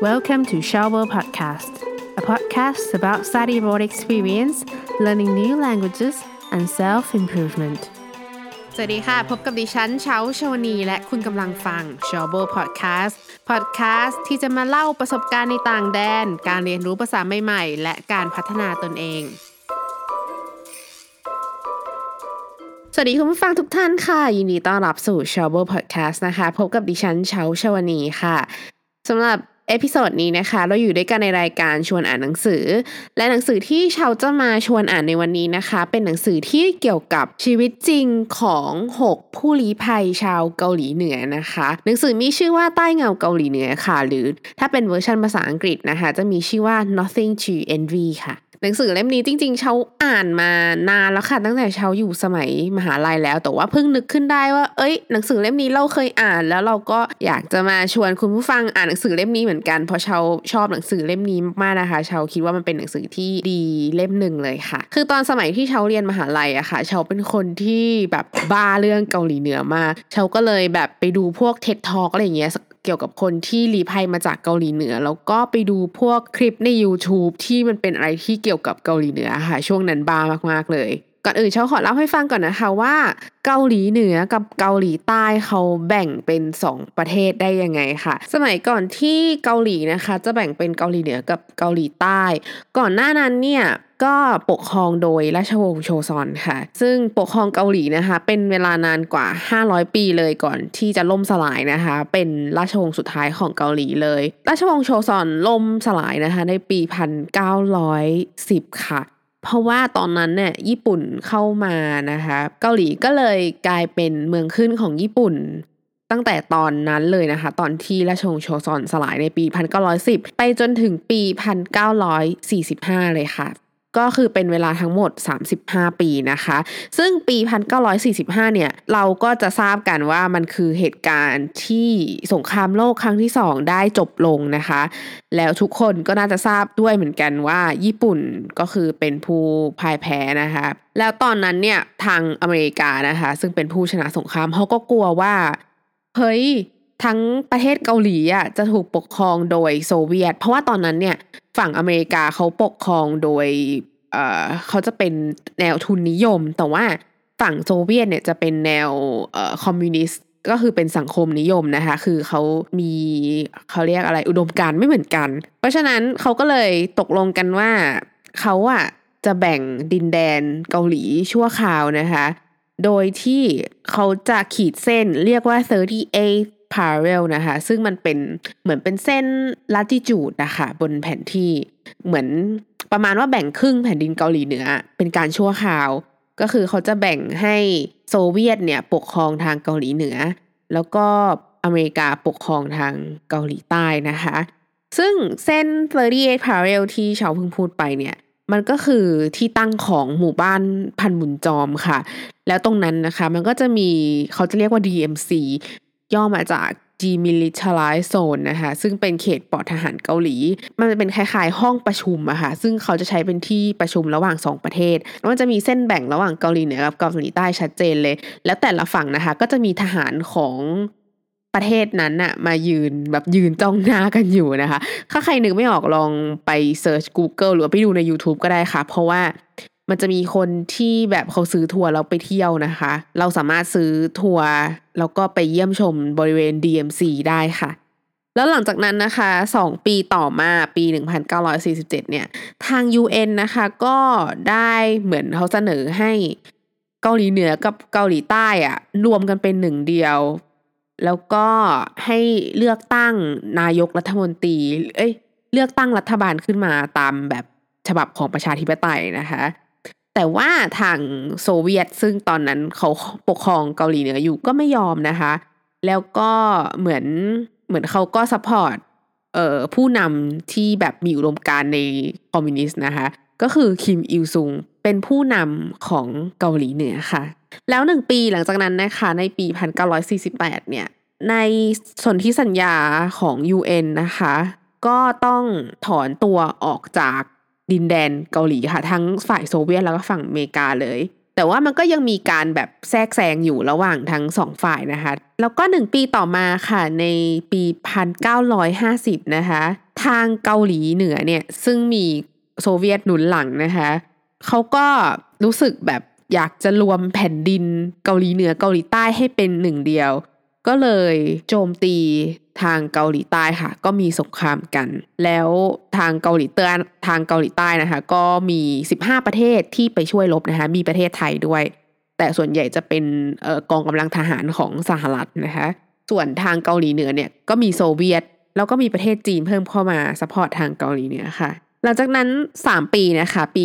Welcome to Shower Podcast, a podcast about study abroad experience, learning new languages, and self improvement. สวัสดีค่ะ พบกับดิฉันเช้าชวนี และคุณกำลังฟัง s h o w b o Podcast Podcast ที่จะมาเล่าประสบการณ์ในต่างแดน การเรียนรู้ภาษาใหม่ๆ และการพัฒนาตนเอง สวัสดีคุณผู้ฟังทุกท่านค่ะ ยินดีต้อนรับสู่ s h o w b o Podcast นะคะ พบกับดิฉันเช้าชวนีค่ะสำหรับ episode นี้นะคะ เราอยู่ด้วยกันในรายการชวนอ่านหนังสือ และหนังสือที่ชาวจะมาชวนอ่านในวันนี้นะคะ เป็นหนังสือที่เกี่ยวกับชีวิตจริงของ 6 ผู้ลี้ภัยชาวเกาหลีเหนือนะคะ หนังสือมีชื่อว่าใต้เงาเกาหลีเหนือค่ะ หรือถ้าเป็นเวอร์ชันภาษาอังกฤษนะคะ จะมีชื่อว่า nothing to envy ค่ะหนังสือเล่มนี้จริงๆเชาอ่านมานานแล้วค่ะตั้งแต่เชาอยู่สมัยมหาลัยแล้ว แต่ว่าเพิ่งนึกขึ้นได้ว่า เอ้ย หนังสือเล่มนี้เราเคยอ่านแล้วเราก็อยากจะมาชวนคุณผู้ฟังอ่านหนังสือเล่มนี้เหมือนกัน เพราะชาวชอบหนังสือเล่มนี้มากๆนะคะชาวคิดว่ามันเป็นหนังสือที่ดีเล่มหนึ่งเลยค่ะ คือตอนสมัยที่ชาวเรียนมหาลัยอะค่ะชาวเป็นคนที่แบบบ้าเรื่องเกาหลีเหนือมากชาวก็เลยแบบไปดูพวกเท็ดทอกอะไรอย่างเงี้ยเกี่ยวกับคนที่รีภัยมาจากเกาหลีเหนือ แล้วก็ไปดูพวกคลิปใน YouTube ที่มันเป็นอะไรที่เกี่ยวกับเกาหลีเหนือค่ะ ช่วงนั้นบ้ามากๆเลย ก่อนอื่นเชาขอเล่าให้ฟังก่อนนะคะว่าเกาหลีเหนือกับเกาหลีใต้เขาแบ่งเป็น 2 ประเทศได้ยังไงค่ะ สมัยก่อนที่เกาหลีนะคะ จะแบ่งเป็นเกาหลีเหนือกับเกาหลีใต้ ก่อนหน้านั้นเนี่ยก็ปกครองโดยราชวงศ์โชซอนค่ะ ซึ่งปกครองเกาหลีนะคะ เป็นเวลานานกว่า 500 ปีเลยก่อนที่จะล่มสลายนะคะ เป็นราชวงศ์สุดท้ายของเกาหลีเลย ราชวงศ์โชซอนล่มสลายนะคะ ในปี 1910 ค่ะ เพราะว่าตอนนั้นเนี่ยญี่ปุ่นเข้ามานะคะเกาหลีก็เลยกลายเป็นเมืองขึ้นของญี่ปุ่น ตั้งแต่ตอนนั้นเลยนะคะ ตอนที่ราชวงศ์โชซอนสลายในปี 1910 ไปจนถึงปี 1945 เลยค่ะ ก็คือเป็นเวลาทั้งหมด 35 ปีนะคะ ซึ่งปี 1945 เนี่ย เราก็จะทราบกันว่ามันคือเหตุการณ์ที่สงครามโลกครั้งที่ 2 ได้จบลงนะคะ แล้วทุกคนก็น่าจะทราบด้วยเหมือนกันว่าญี่ปุ่นก็คือเป็นผู้พ่ายแพ้นะคะแล้วตอนนั้นเนี่ยทางอเมริกานะคะ ซึ่งเป็นผู้ชนะสงครามเขาก็กลัวว่าเฮ้ย ทั้งประเทศเกาหลีอะจะถูกปกครองโดยโซเวียต เพราะว่าตอนนั้นเนี่ยฝั่งอเมริกาเขาปกครองโดยเอ่อเขาจะเป็นแนวทุนนิยม แต่ว่าฝั่งโซเวียตเนี่ยจะเป็นแนวเอ่อคอมมิวนิสต์ก็คือเป็นสังคมนิยมนะคะ คือเขามีเขาเรียกอะไรอุดมการณ์ไม่เหมือนกัน เพราะฉะนั้นเขาก็เลยตกลงกันว่าเขาอะจะแบ่งดินแดนเกาหลีชั่วคราวนะคะ โดยที่เขาจะขีดเส้นเรียกว่า 38 parallel นะคะ ซึ่งมันเป็นเหมือนเป็นเส้น latitude นะคะ บนแผนที่เหมือนประมาณว่าแบ่งครึ่งแผ่นดินเกาหลีเหนือ เป็นการชั่วคราว ก็คือเขาจะแบ่งให้โซเวียตเนี่ยปกครองทางเกาหลีเหนือ แล้วก็อเมริกาปกครองทางเกาหลีใต้นะคะ ซึ่งเส้น 38 parallel ที่ชาวเพิ่งพูดไปเนี่ยมันก็คือที่ตั้งของหมู่บ้านพันบุญจอมค่ะ แล้วตรงนั้นนะคะ มันก็จะมีเขาจะเรียกว่า DMC ย่อมาจาก demilitarized zone นะคะซึ่งเป็นเขตปลอดทหารเกาหลี มันเป็นคล้ายๆ ห้องประชุมอะค่ะซึ่งเขาจะใช้เป็นที่ประชุมระหว่าง 2 ประเทศมันจะมีเส้นแบ่งระหว่างเกาหลีเหนือกับเกาหลีใต้ชัดเจนเลย แล้วแต่ละฝั่งนะคะก็จะมีทหารของประเทศนั้นอะมายืนแบบยืนจ้องหน้ากันอยู่นะคะ ถ้าใครนึกไม่ออกลองไป search Google หรือไปดูใน YouTube ก็ได้ค่ะ เพราะว่า มันจะมีคนที่แบบเขาซื้อทัวร์เราไปเที่ยวนะคะ เราสามารถซื้อทัวร์แล้วก็ไปเยี่ยมชมบริเวณ DMZ ได้ค่ะ แล้วหลังจากนั้นนะคะ 2 ปีต่อมาปี 1947 เนี่ย ทาง UN นะคะก็ได้เหมือนเขาเสนอให้เกาหลีเหนือกับเกาหลีใต้อะรวมกันเป็นหนึ่งเดียว แล้วก็ให้เลือกตั้งนายกรัฐมนตรี เอ้ย เลือกตั้งรัฐบาลขึ้นมาตามแบบฉบับของประชาธิปไตยนะคะ แต่ว่าทางโซเวียตซึ่งตอนนั้นเขาปกครองเกาหลีเหนืออยู่ก็ไม่ยอมนะคะ แล้วก็เหมือนเหมือนเขาก็ support เอ่อผู้นำที่แบบมีอุดมการในคอมมิวนิสต์นะคะ ก็คือคิมอิลซุงเป็นผู้นำของเกาหลีเหนือค่ะ แล้วหนึ่งปีหลังจากนั้นนะคะในปี 1948 เนี่ยในสนธิสัญญาของ UN นะคะ ก็ต้องถอนตัวออกจาก ดินแดนเกาหลีค่ะ ทั้งฝ่ายโซเวียตแล้วก็ฝั่งอเมริกาเลย แต่ว่ามันก็ยังมีการแบบแทรกแซงอยู่ระหว่างทั้งสองฝ่ายนะคะ แล้วก็หนึ่งปีต่อมาค่ะในปี 1950 นะคะ ทางเกาหลีเหนือเนี่ยซึ่งมีโซเวียตหนุนหลังนะคะเขาก็รู้สึกแบบอยากจะรวมแผ่นดินเกาหลีเหนือเกาหลีใต้ให้เป็นหนึ่งเดียว ก็เลยโจมตีทางเกาหลีใต้ค่ะ ก็มีสงครามกัน แล้วทางเกาหลีเตือนทางเกาหลีใต้นะคะ ก็มี 15 ประเทศที่ไปช่วยรบนะคะ มีประเทศไทยด้วย แต่ส่วนใหญ่จะเป็นกองกำลังทหารของสหรัฐนะคะ ส่วนทางเกาหลีเหนือเนี่ยก็มีโซเวียต แล้วก็มีประเทศจีนเพิ่มเข้ามา support ทางเกาหลีเหนือค่ะ หลังจากนั้น 3 ปีนะคะ ปี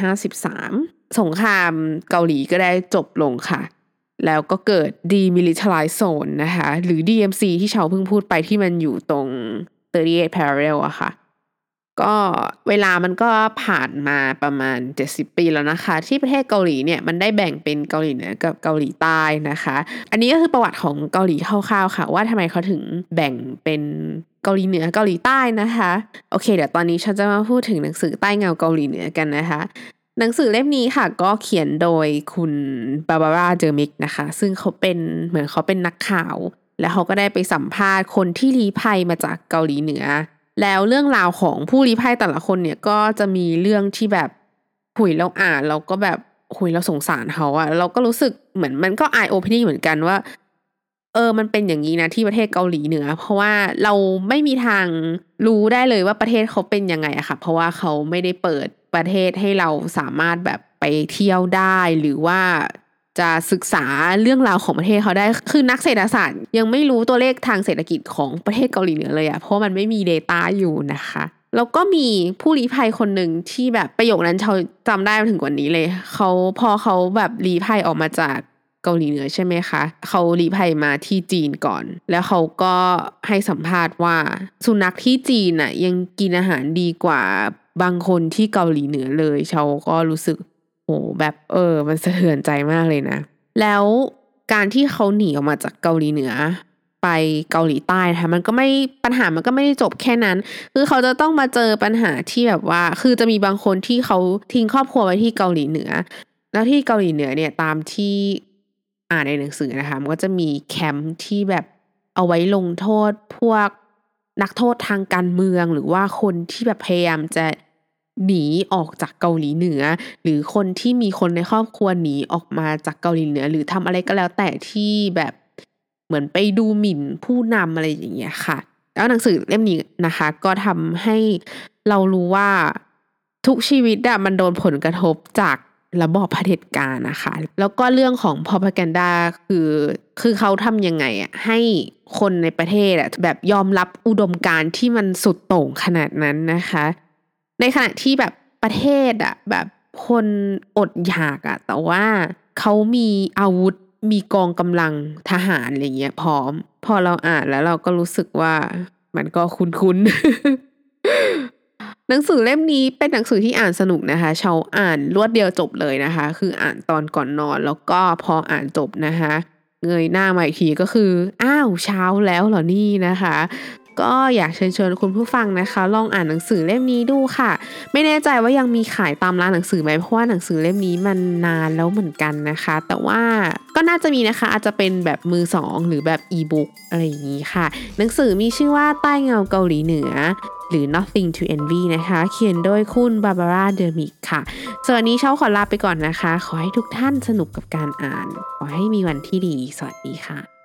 1953 สงครามเกาหลีก็ได้จบลงค่ะ แล้วก็เกิด demilitarized zone นะคะหรือ DMZ ที่ชาวเพิ่งพูดไปที่มันอยู่ตรง 38 parallel อะค่ะ ก็เวลามันก็ผ่านมาประมาณ 70 ปีแล้วนะคะ ที่ประเทศเกาหลีเนี่ยมันได้แบ่งเป็นเกาหลีเหนือกับเกาหลีใต้นะคะ อันนี้ก็คือประวัติของเกาหลีคร่าวๆค่ะ ว่าทำไมเขาถึงแบ่งเป็นเกาหลีเหนือเกาหลีใต้นะคะ โอเค เดี๋ยวตอนนี้ฉันจะมาพูดถึงหนังสือใต้เงาเกาหลีเหนือกันนะคะ หนังสือเล่มนี้ค่ะ ก็เขียนโดยคุณบาบาร่าเจอมิกนะคะ ซึ่งเขาเป็นเหมือนเขาเป็นนักข่าว แล้วเขาก็ได้ไปสัมภาษณ์คนที่ลี้ภัยมาจากเกาหลีเหนือ แล้วเรื่องราวของผู้ลี้ภัยแต่ละคนเนี่ยก็จะมีเรื่องที่แบบหุยเราอ่านเราก็แบบหุยเราสงสารเขาอะเราก็รู้สึกเหมือนมันก็ไอโอเพนนิ่งเหมือนกันว่า ออมันเป็นอย่างนี้นะที่ประเทศเกาหลีเหนือ เพราะว่าเราไม่มีทางรู้ได้เลยว่าประเทศเขาเป็นยังไงอะค่ะ เพราะว่าเขาไม่ได้เปิดประเทศให้เราสามารถแบบไปเที่ยวได้หรือว่าจะศึกษาเรื่องราวของประเทศเขาได้ คือนักเศรษฐศาสตร์ ยังไม่รู้ตัวเลขทางเศรษฐกิจของประเทศเกาหลีเหนือเลยอะเพราะมันไม่มี Data อยู่นะคะ แล้วก็มีผู้ลี้ภัยคนหนึ่งที่แบบประโยคนั้นเขาจำได้ถึงกว่านี้เลย เขาพอเขาแบบลี้ภัยออกมาจาก เกาหลีเหนือใช่ไหมคะ เขาลีภัยมาที่จีนก่อน แล้วเขาก็ให้สัมภาษณ์ว่า สุนัขที่จีนอะยังกินอาหารดีกว่าบางคนที่เกาหลีเหนือเลยเชาก็รู้สึกโหแบบเออ มันสะเทือนใจมากเลยนะ แล้วการที่เขาหนีออกมาจากเกาหลีเหนือ ไปเกาหลีใต้ค่ะมันก็ไม่ปัญหามันก็ไม่ได้จบแค่นั้น คือเขาจะต้องมาเจอปัญหาที่แบบว่า คือจะมีบางคนที่เขาทิ้งครอบครัวไว้ที่เกาหลีเหนือ แล้วที่เกาหลีเหนือเนี่ยตามที่ อ่านในหนังสือนะคะ มันก็จะมีแคมป์ที่แบบเอาไว้ลงโทษพวกนักโทษทางการเมืองหรือว่าคนที่แบบพยายามจะหนีออกจากเกาหลีเหนือ หรือคนที่มีคนในครอบครัวหนีออกมาจากเกาหลีเหนือ หรือทำอะไรก็แล้วแต่ที่แบบเหมือนไปดูหมิ่นผู้นำอะไรอย่างเงี้ยค่ะ แล้วหนังสือเล่มนี้นะคะ ก็ทำให้เรารู้ว่าทุกชีวิตอะมันโดนผลกระทบจาก ระบอบเผด็จการนะคะ แล้วก็เรื่องของ propaganda คือคือเขาทำยังไงอะให้คนในประเทศอะแบบยอมรับอุดมการที่มันสุดโต่งขนาดนั้นนะคะ ในขณะที่แบบประเทศอะแบบคนอดอยากอะแต่ว่าเขามีอาวุธมีกองกำลังทหารอะไรเงี้ยพร้อม พอเราอ่านแล้วเราก็รู้สึกว่ามันก็คุ้นๆ หนังสือเล่มนี้เป็นหนังสือที่อ่านสนุกนะคะเชาอ่านรวดเดียวจบเลยนะคะ คืออ่านตอนก่อนนอน แล้วก็พออ่านจบนะคะ เงยหน้ามาอีกทีก็คือ อ้าวเช้าแล้วเหรอนี่นะคะ ก็อยากเชิญชวนคุณผู้ฟังนะคะ ลองอ่านหนังสือเล่มนี้ดูค่ะ ไม่แน่ใจว่ายังมีขายตามร้านหนังสือไหมเพราะว่าหนังสือเล่มนี้มันนานแล้วเหมือนกันนะคะ แต่ว่าก็น่าจะมีนะคะ อาจจะเป็นแบบมือสองหรือแบบอีบุ๊กอะไรอย่างนี้ค่ะ หนังสือมีชื่อว่าใต้เงาเกาหลีเหนือ หรือ Nothing to Envy นะคะ เขียนโดยคุณบาบาร่าเดอมิกค่ะ ส่วนนี้เช้าขอลาไปก่อนนะคะ ขอให้ทุกท่านสนุกกับการอ่าน ขอให้มีวันที่ดี สวัสดีค่ะ